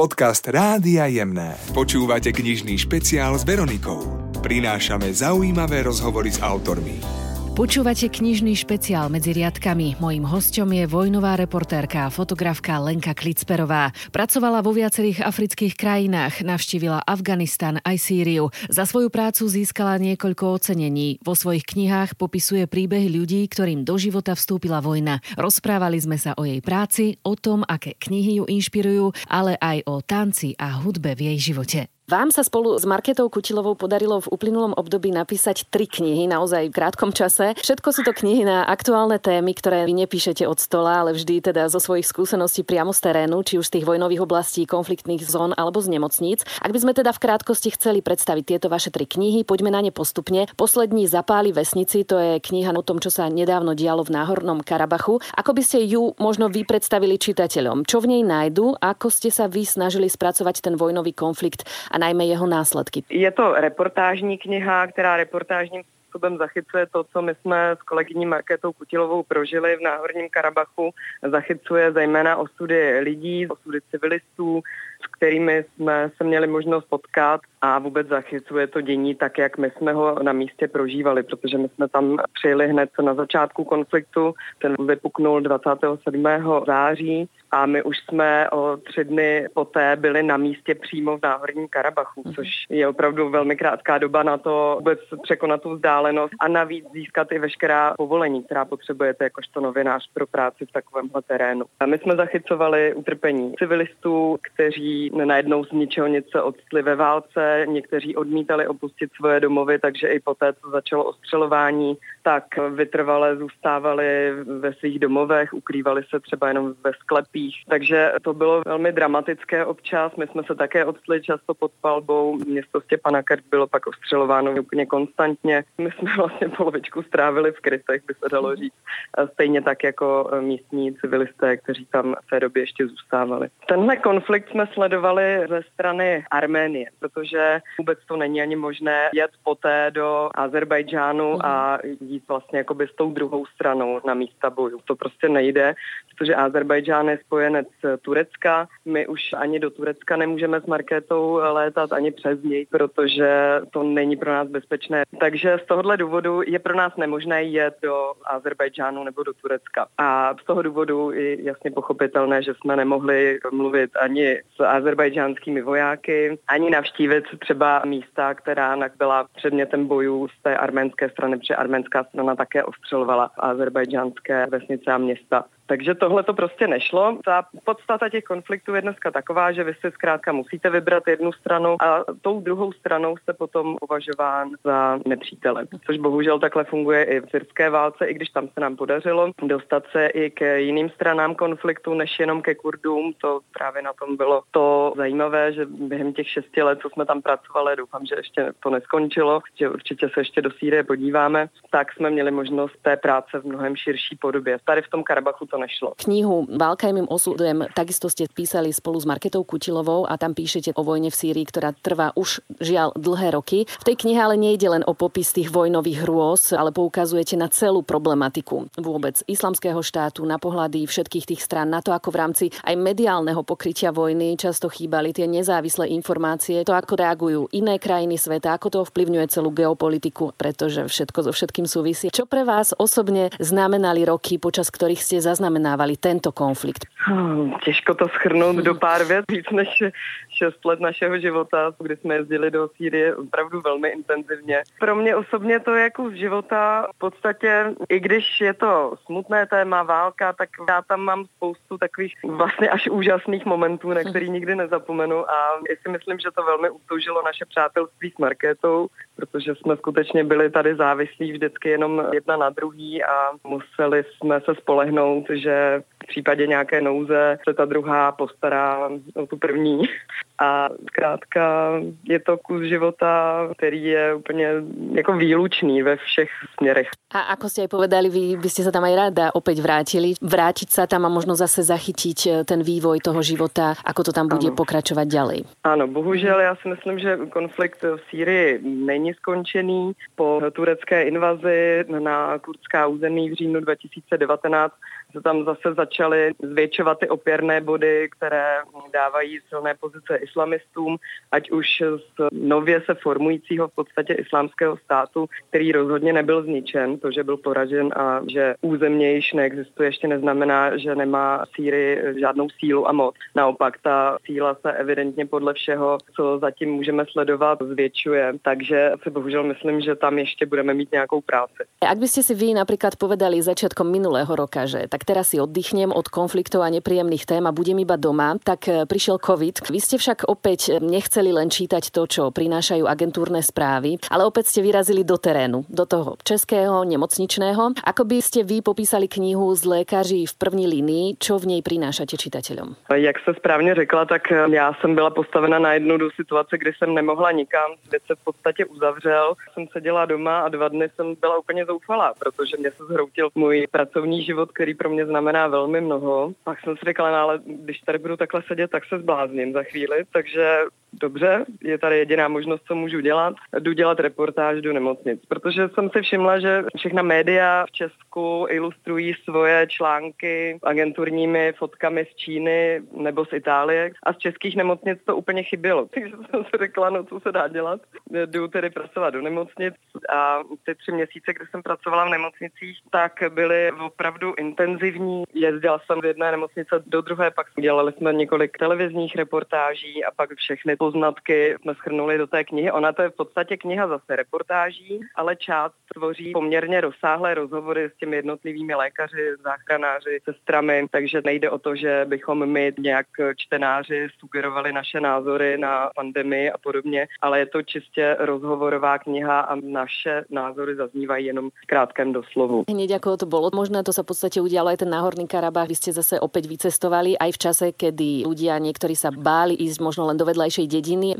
Podcast Rádia Jemné. Počúvate knižný špeciál s Veronikou. Prinášame zaujímavé rozhovory s autormi. Počúvate knižný špeciál medzi riadkami. Mojím hostom je vojnová reportérka a fotografka Lenka Klicperová. Pracovala vo viacerých afrických krajinách, navštívila Afganistan aj Sýriu. Za svoju prácu získala niekoľko ocenení. Vo svojich knihách popisuje príbehy ľudí, ktorým do života vstúpila vojna. Rozprávali sme sa o jej práci, o tom, aké knihy ju inšpirujú, ale aj o tanci a hudbe v jej živote. Vám sa spolu s Marketou Kutilovou podarilo v uplynulom období napísať tri knihy, naozaj v krátkom čase. Všetko sú to knihy na aktuálne témy, ktoré vy nepíšete od stola, ale vždy teda zo svojich skúseností priamo z terénu, či už z tých vojnových oblastí, konfliktných zón alebo z nemocníc. Ak by sme teda v krátkosti chceli predstaviť tieto vaše tri knihy, poďme na ne postupne. Poslední Zapáli vesnici, to je kniha o tom, čo sa nedávno dialo v Náhornom Karabachu. Ako by ste ju možno vy predstavili čitateľom? Čo v nej nájdu? Ako ste sa vy snažili spracovať ten vojnový konflikt a najmä jeho následky. Je to reportážní kniha, která reportážním způsobem zachycuje to, co my jsme s kolegyní Markétou Kutilovou prožili v Náhorním Karabachu. Zachycuje zejména osudy lidí, osudy civilistů, s kterými jsme se měli možnost potkat a vůbec zachycuje to dění tak, jak my jsme ho na místě prožívali, protože my jsme tam přijeli hned na začátku konfliktu, ten vypuknul 27. září a my už jsme o tři dny poté byli na místě přímo v Náhorním Karabachu, mhm. což je opravdu velmi krátká doba na to vůbec překonat tu vzdálenost a navíc získat i veškerá povolení, která potřebujete jakožto novinář pro práci v takovémhle terénu. A my jsme zachycovali utrpení civilistů, kteří najednou z ničeho něco odstli ve válce, někteří odmítali opustit svoje domovy, takže i poté, co začalo ostřelování, tak vytrvale zůstávali ve svých domovech, ukrývali se třeba jenom ve sklepích. Takže to bylo velmi dramatické občas. My jsme se také odstli často pod palbou. Město Stěpana Kert bylo pak ostřelováno úplně konstantně. My jsme vlastně polovičku strávili v krytech, by se dalo říct. Stejně tak jako místní civilisté, kteří tam v té době ještě zůstávali. Tenhle konflikt jsme sledovali ze strany Arménie, protože vůbec to není ani možné jet poté do Azerbajdžánu a jít vlastně jakoby s tou druhou stranou na místa bojů. To prostě nejde, protože Azerbajdžán je spojenec Turecka. My už ani do Turecka nemůžeme s Markétou létat, ani přes něj, protože to není pro nás bezpečné. Takže z tohohle důvodu je pro nás nemožné jet do Azerbajdžánu nebo do Turecka. A z toho důvodu je jasně pochopitelné, že jsme nemohli mluvit ani s azerbajdžánskými vojáky, ani navštívit třeba místa, která byla předmětem bojů z té arménské strany, protože arménská strana také ostřelovala azerbajdžánské vesnice a města. Takže tohle to prostě nešlo. Ta podstata těch konfliktů je dneska taková, že vy si zkrátka musíte vybrat jednu stranu a tou druhou stranou jste potom považován za nepřítele. Což bohužel takhle funguje i v syrské válce, i když tam se nám podařilo dostat se i k jiným stranám konfliktu, než jenom ke Kurdům. To právě na tom bylo to zajímavé, že během těch šesti let, co jsme tam pracovali, doufám, že ještě to neskončilo, že určitě se ještě do Sýrie podíváme, tak jsme měli možnost té práce v mnohem širší podobě. Tady v tom Karabachu to nešlo. Knihu Válka je mým osudem takisto ste písali spolu s Marketou Kutilovou a tam píšete o vojne v Sýrii, ktorá trvá už žiaľ dlhé roky. V tej knihe ale nejde len o popis tých vojnových hrôz, ale poukazujete na celú problematiku vôbec islamského štátu, na pohľady všetkých tých strán, na to, ako v rámci aj mediálneho pokrytia vojny často chýbali tie nezávislé informácie, to, ako reagujú iné krajiny sveta, ako to ovplyvňuje celú geopolitiku, pretože všetko so všetkým súvisí. Čo pre vás osobne znamenali roky, počas ktorých ste zaznamenali zaznamenávali tento konflikt? Hmm, těžko to schrnout do pár věc, víc než 6 let našeho života, kdy jsme jezdili do Sýrie opravdu velmi intenzivně. Pro mě osobně to je kus života v podstatě, i když je to smutné téma, válka, tak já tam mám spoustu takových vlastně až úžasných momentů, na který nikdy nezapomenu a já si myslím, že to velmi utoužilo naše přátelství s Markétou, protože jsme skutečně byli tady závislí vždycky jenom jedna na druhý a museli jsme se spolehnout, že v případě nějaké nouze se ta druhá postará o tu první. A zkrátka je to kus života, který je úplně jako výlučný ve všech směrech. A ako ste aj povedali, vy by ste sa tam aj rada opäť vrátili. Vrátiť sa tam a možno zase zachytiť eh, ten vývoj toho života, ako to tam bude ano. pokračovat ďalej. Ano, bohužel já si myslím, že konflikt v Sýrii není skončený. Po turecké invazi na kurdská území v říjnu 2019 se tam zase začaly zvětšovat ty opěrné body, které dávají silné pozice islamistům, ať už z nově se formujícího v podstatě islámského státu, který rozhodně nebyl zničen, to, že byl poražen a že územně již neexistuje, ještě neznamená, že nemá Sýrii žádnou sílu a moc. Naopak ta síla se evidentně podle všeho, co zatím můžeme sledovat, zvětšuje. Takže si bohužel myslím, že tam ještě budeme mít nějakou práci. Ak by ste si vy napríklad povedali začiatkom minulého roka, že tak teraz si oddychnem od konfliktov a nepríjemných tém a budem iba doma, tak e, prišiel COVID. Vy ste však opäť nechceli len čítať to, čo prinášajú agentúrne správy, ale opäť ste vyrazili do terénu, do toho českého, nemocničného. Ako by ste vy popísali knihu z lékaří v první linii, čo v nej prinášate čitateľom? Jak se správně řekla, tak e, já jsem byla postavena na jednu do situace, kdy jsem nemohla nikam. Svět se v podstatě uzavřel. Jsem seděla doma a dva dny jsem byla úplně zoufalá, protože mě se zhroutil můj pracovní život, který pro mě znamená velmi mnoho. Pak jsem si řekla, no ale když tady budu takhle sedět, tak se zblázním za chvíli, takže dobře, je tady jediná možnost, co můžu dělat, jdu dělat reportáž do nemocnic, protože jsem si všimla, že všechna média v Česku ilustrují svoje články agenturními fotkami z Číny nebo z Itálie a z českých nemocnic to úplně chybělo. Takže jsem si řekla, no co se dá dělat. Jdu tedy pracovat do nemocnic a ty tři měsíce, kdy jsem pracovala v nemocnicích, tak byly opravdu intenzivní. Jezdila jsem z jedné nemocnice do druhé, pak dělali jsme několik televizních reportáží a pak všechny poznatky jsme schrnuli do té knihy. Ona to je v podstatě kniha zase reportáží, ale část tvoří poměrně rozsáhlé rozhovory s těmi jednotlivými lékaři, záchranáři, sestrami, takže nejde o to, že bychom my nějak čtenáři sugerovali naše názory na pandemii a podobně, ale je to čistě rozhovorová kniha a naše názory zaznívají jenom v krátkém doslovu. Hneď ako to bolo možné, to sa v podstate udialo aj ten náhorný Karabach. Vy ste zase opäť vycestovali aj v čase, kedy ľudia niektorí sa báli ísť možno len do vedľajšej.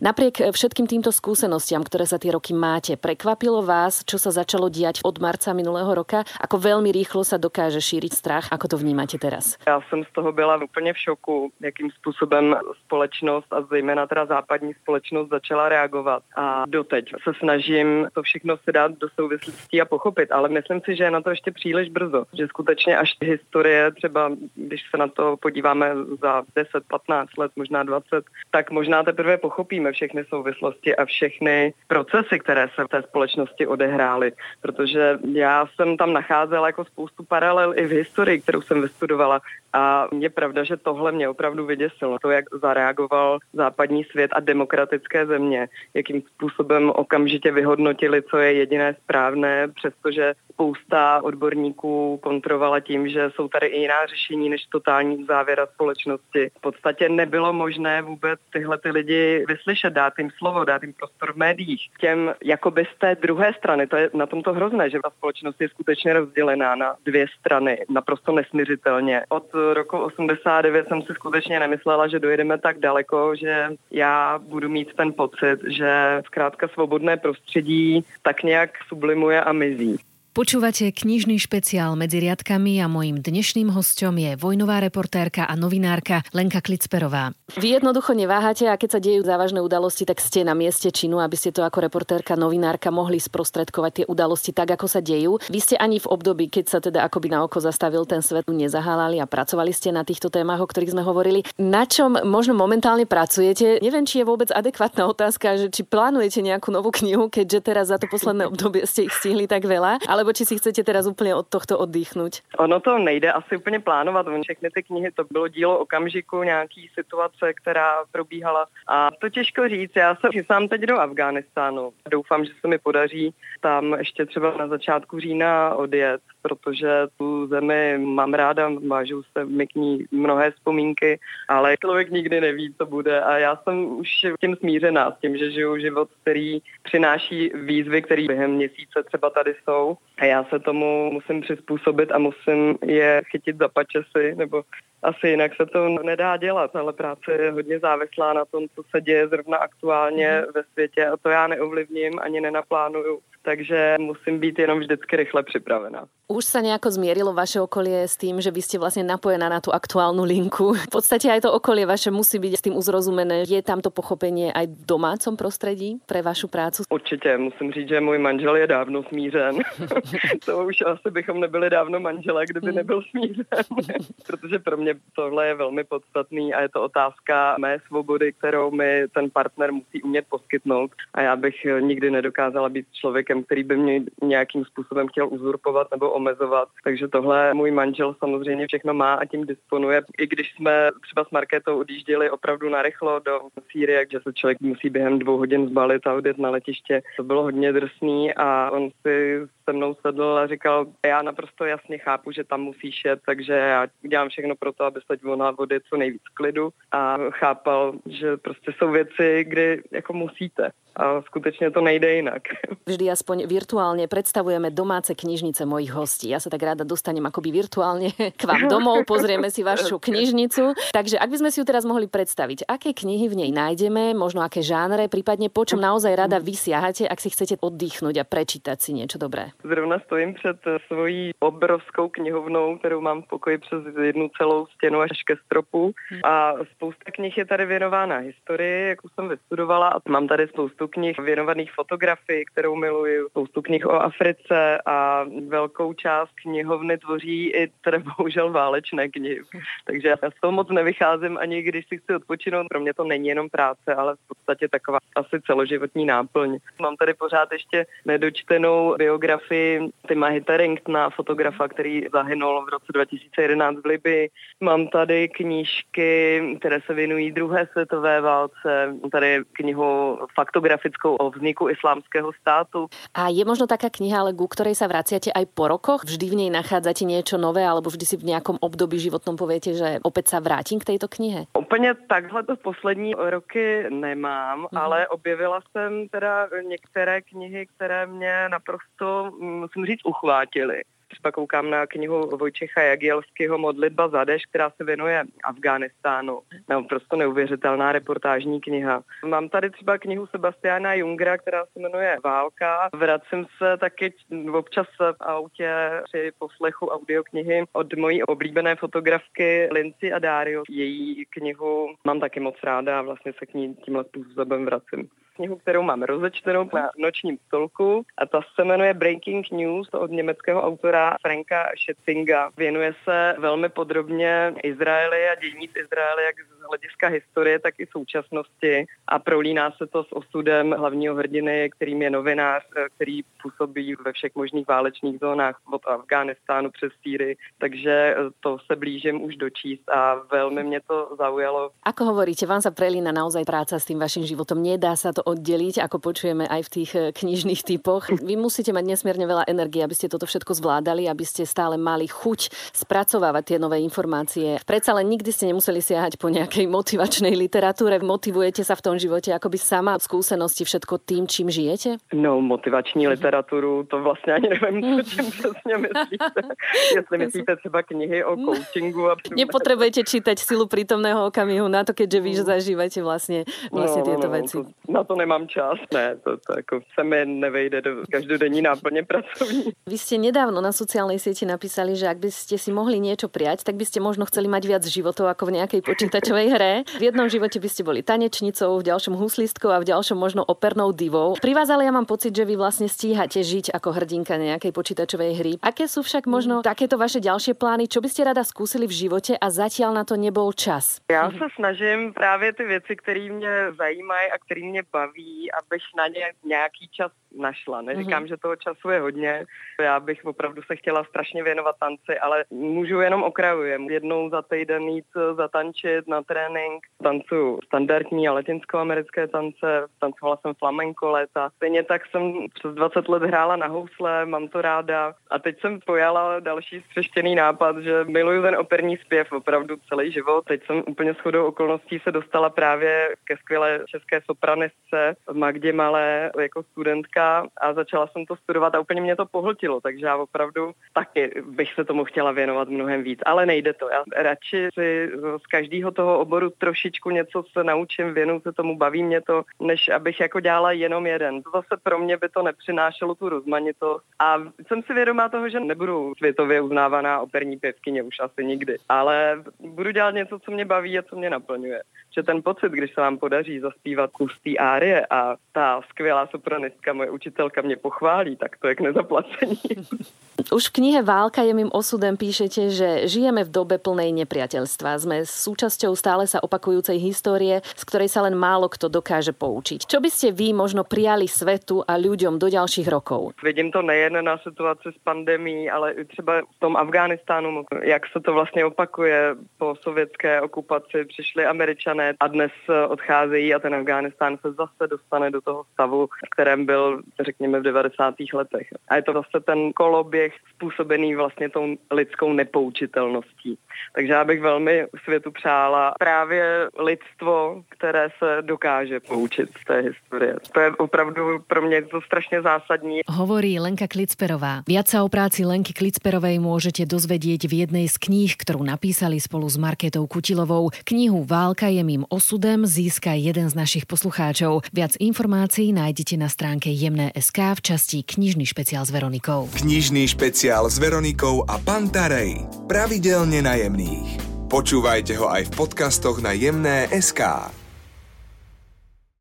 Napriek všetkým týmto skúsenostiam, ktoré sa tie roky máte, prekvapilo vás, čo sa začalo diať od marca minulého roka? Ako veľmi rýchlo sa dokáže šíriť strach? Ako to vnímáte teraz? Já jsem z toho byla úplně v šoku, jakým způsobem společnost a zejména teda západní společnost začala reagovat. A doteď se snažím to všechno si dát do souvislostí a pochopit, ale myslím si, že je na to ještě příliš brzo. Že skutečně až historie, třeba když se na to podíváme za 10, 15 let, možná 20, tak možná teprve pochopíme všechny souvislosti a všechny procesy, které se v té společnosti odehrály. Protože já jsem tam nacházela jako spoustu paralel i v historii, kterou jsem vystudovala. A je pravda, že tohle mě opravdu vyděsilo. To, jak zareagoval západní svět a demokratické země, jakým způsobem okamžitě vyhodnotili, co je jediné správné, přestože spousta odborníků kontrovala tím, že jsou tady i jiná řešení než totální závěra společnosti. V podstatě nebylo možné vůbec tyhle ty lidi vyslyšet, dát jim slovo, dát jim prostor v médiích. Těm jakoby z té druhé strany, to je na tomto hrozné, že ta společnost je skutečně rozdělená na dvě strany, naprosto nesměřitelně. Od roku 89 jsem si skutečně nemyslela, že dojedeme tak daleko, že já budu mít ten pocit, že zkrátka svobodné prostředí tak nějak sublimuje a mizí. Počúvate knižný špeciál medzi riadkami a mojím dnešným hostom je vojnová reportérka a novinárka Lenka Klicperová. Vy jednoducho neváhate a keď sa dejú závažné udalosti, tak ste na mieste činu, aby ste to ako reportérka, novinárka mohli sprostredkovať tie udalosti tak, ako sa dejú. Vy ste ani v období, keď sa teda akoby na oko zastavil ten svet, nezahálali a pracovali ste na týchto témach, o ktorých sme hovorili. Na čom možno momentálne pracujete? Neviem, či je vôbec adekvátna otázka, že či plánujete nejakú novú knihu, keďže teraz za to posledné obdobie ste ich stihli tak veľa, ale nebo či si chcete teraz úplně od tohto oddýchnout? Ono to nejde asi úplně plánovat. Všechny ty knihy to bylo dílo okamžiku, nějaký situace, která probíhala. A to těžko říct. Já se chystám teď do Afghánistánu. Doufám, že se mi podaří tam ještě třeba na začátku října odjet, protože tu zemi mám ráda, vážou se mi k ní mnohé vzpomínky, ale člověk nikdy neví, co bude. A já jsem už tím smířená, s tím, že žiju život, který přináší výzvy, které během měsíce třeba tady jsou. A já se tomu musím přizpůsobit a musím je chytit za pačesy, nebo asi jinak se to nedá dělat, ale práce je hodně závislá na tom, co se děje zrovna aktuálně mm. ve světě a to já neovlivním ani nenaplánuju takže musím být jenom vždycky rychle připravená. U Už sa nejako zmierilo vaše okolie s tým, že vy ste vlastne napojená na tú aktuálnu linku. V podstate aj to okolie vaše musí byť s tým uzrozumené. Je tam to pochopenie aj v domácom prostredí pre vašu prácu? Určitě, musím říct, že můj manžel je dávno smířen. to už asi bychom nebyli dávno manžele, kdyby hmm. nebyl smířen. Protože pro mě tohle je velmi podstatný a je to otázka mé svobody, kterou mi ten partner musí umět poskytnout. A já bych nikdy nedokázala být člověkem, který by mě nějakým způsobem chtěl uzurpovat nebo omezovat. Takže tohle můj manžel samozřejmě všechno má a tím disponuje. I když jsme třeba s Markétou odjížděli opravdu narychlo do Sýrie, kde se člověk musí během dvou hodin zbalit a odjet na letiště, to bylo hodně drsný a on si se mnou sedl a říkal, já naprosto jasně chápu, že tam musíš jet, takže já dělám všechno pro to, aby se ona vody co nejvíc klidu a chápal, že prostě jsou věci, kdy jako musíte a skutečně to nejde jinak. Vždy aspoň virtuálne predstavujeme domáce knižnice mojich hostí. Ja sa tak ráda dostanem akoby virtuálne k vám domov, pozrieme si vašu knižnicu. Takže ak by sme si ju teraz mohli predstaviť, aké knihy v nej nájdeme, možno aké žánre, prípadne po čom naozaj rada vysiahate, ak si chcete oddychnúť a prečítať si niečo dobré. Zrovna stojím před svojí obrovskou knihovnou, kterou mám v pokoji přes jednu celou stěnu až ke stropu. A spousta knih je tady věnována historii, jak už jsem vystudovala a mám tady spoustu spoustu knih věnovaných fotografii, kterou miluju, spoustu knih o Africe a velkou část knihovny tvoří i teda bohužel válečné knihy. Takže já z toho moc nevycházím ani když si chci odpočinout. Pro mě to není jenom práce, ale v podstatě taková asi celoživotní náplň. Mám tady pořád ještě nedočtenou biografii Tima Hitteringtona, fotografa, který zahynul v roce 2011 v Libii. Mám tady knížky, které se věnují druhé světové válce. Tady knihu faktografie biografickou o vzniku islámského státu. A je možno taká kniha, ale ku ktorej sa vraciate aj po rokoch? Vždy v nej nachádzate niečo nové, alebo vždy si v nejakom období životnom poviete, že opäť sa vrátim k tejto knihe? Úplně takhle to poslední roky nemám, mm. ale objevila jsem teda některé knihy, které mě naprosto, musím říct, uchvátily. Třeba koukám na knihu Vojčecha Jagielského Modlitba za deš, která se věnuje Afghánistánu. No, prostě neuvěřitelná reportážní kniha. Mám tady třeba knihu Sebastiana Jungra, která se jmenuje Válka. Vracím se taky občas v autě při poslechu audioknihy od mojí oblíbené fotografky Linci a Dario. Její knihu mám taky moc ráda a vlastně se k ní tímhle způsobem vracím knihu, kterou mám rozečtenou na nočním stolku a ta se jmenuje Breaking News od německého autora Franka Schetzinga. Věnuje se velmi podrobně Izraeli a dění v Izraeli, jak z hlediska historie, tak i současnosti a prolíná se to s osudem hlavního hrdiny, kterým je novinář, který působí ve všech možných válečných zónách od Afghánistánu přes Sýrii, takže to se blížím už dočíst a velmi mě to zaujalo. Ako hovoríte, vám sa prelína naozaj práca s tým vašim životom. Nedá sa to oddeliť, ako počujeme aj v tých eh, knižných typoch. Vy musíte mať nesmierne veľa energie, aby ste toto všetko zvládali, aby ste stále mali chuť spracovávať tie nové informácie. Predsa len nikdy ste nemuseli siahať po nejakej motivačnej literatúre. Motivujete sa v tom živote akoby sama skúsenosti všetko tým, čím žijete? No, motivační literaturu, to vlastně ani nevím, co čím přesně myslíte. Jestli myslíte třeba knihy o coachingu. A Nepotrebujete čítať silu prítomného okamihu na to, keďže vy zažívate vlastne, vlastne no, tieto no, veci. To, na to nemám čas, ne, to, to jako se mi nevejde do každodenní náplně pracovní. Vy ste nedávno na sociálnej sieti napísali, že ak by ste si mohli niečo prijať, tak by ste možno chceli mať viac životov ako v nejakej počítačovej hre. V jednom živote by ste boli tanečnicou, v ďalšom huslistkou a v ďalšom možno opernou divou. Pri vás ale ja mám pocit, že vy vlastne stíhate žiť ako hrdinka nejakej počítačovej hry. Aké sú však možno takéto vaše ďalšie plány? Čo by ste rada skúsili v živote a zatiaľ na to nebol čas? Já se snažím právě ty věci, které mě zajímají a které mě baví, baví, abych na ně nějaký čas našla. Neříkám, mm-hmm. že toho času je hodně. Já bych opravdu se chtěla strašně věnovat tanci, ale můžu jenom okrajujem. Jednou za týden jít eh, zatančit na trénink. Tancuju standardní a latinskoamerické tance. Tancovala jsem flamenko léta. Stejně tak jsem přes 20 let hrála na housle, mám to ráda. A teď jsem pojala další střeštěný nápad, že miluju ten operní zpěv opravdu celý život. Teď jsem úplně shodou okolností se dostala právě ke skvělé české sopranistce Magdě Malé jako studentka a začala jsem to studovat a úplně mě to pohltilo, takže já opravdu taky bych se tomu chtěla věnovat mnohem víc, ale nejde to. Já radši si z každého toho oboru trošičku něco se naučím, věnu se tomu, baví mě to, než abych jako dělala jenom jeden. To zase pro mě by to nepřinášelo tu rozmanitost. A jsem si vědomá toho, že nebudu světově uznávaná operní pěvkyně už asi nikdy, ale budu dělat něco, co mě baví a co mě naplňuje. Že ten pocit, když se vám podaří zaspívat kus té árie a ta skvělá sopranistka, moje učitelka mě pochválí, tak to je k nezaplacení. Už v knihe Válka je mým osudem píšete, že žijeme v dobe plnej nepriateľstva. Sme súčasťou stále sa opakujúcej histórie, z ktorej sa len málo kto dokáže poučiť. Čo by ste vy možno prijali svetu a ľuďom do ďalších rokov? Vidím to nejen na situaci s pandemí, ale i třeba v tom Afghánistánu, jak se to vlastně opakuje po sovětské okupaci. Přišli američané a dnes odcházejí a ten Afghánistán se zase dostane do toho stavu, v kterém byl, řekněme, v 90. letech. A je to zase ten koloběh způsobený vlastně tou lidskou nepoučitelností. Takže já bych velmi světu přála právě lidstvo, které se dokáže poučit z té historie. To je opravdu pro mě to strašně zásadní. Hovorí Lenka Klicperová. Viac o práci Lenky Klicperovej môžete dozvedieť v jednej z kníh, ktorú napísali spolu s Marketou Kutilovou. Knihu Válka je mým osudem získa jeden z našich poslucháčov. Viac informácií nájdete na stránke jemné.sk v časti Knižný špeciál s Veronikou. Knižný špeciál s Veronikou a Pantarej. Pravidelne na jemných. Počúvajte ho aj v podcastoch na jemné.sk.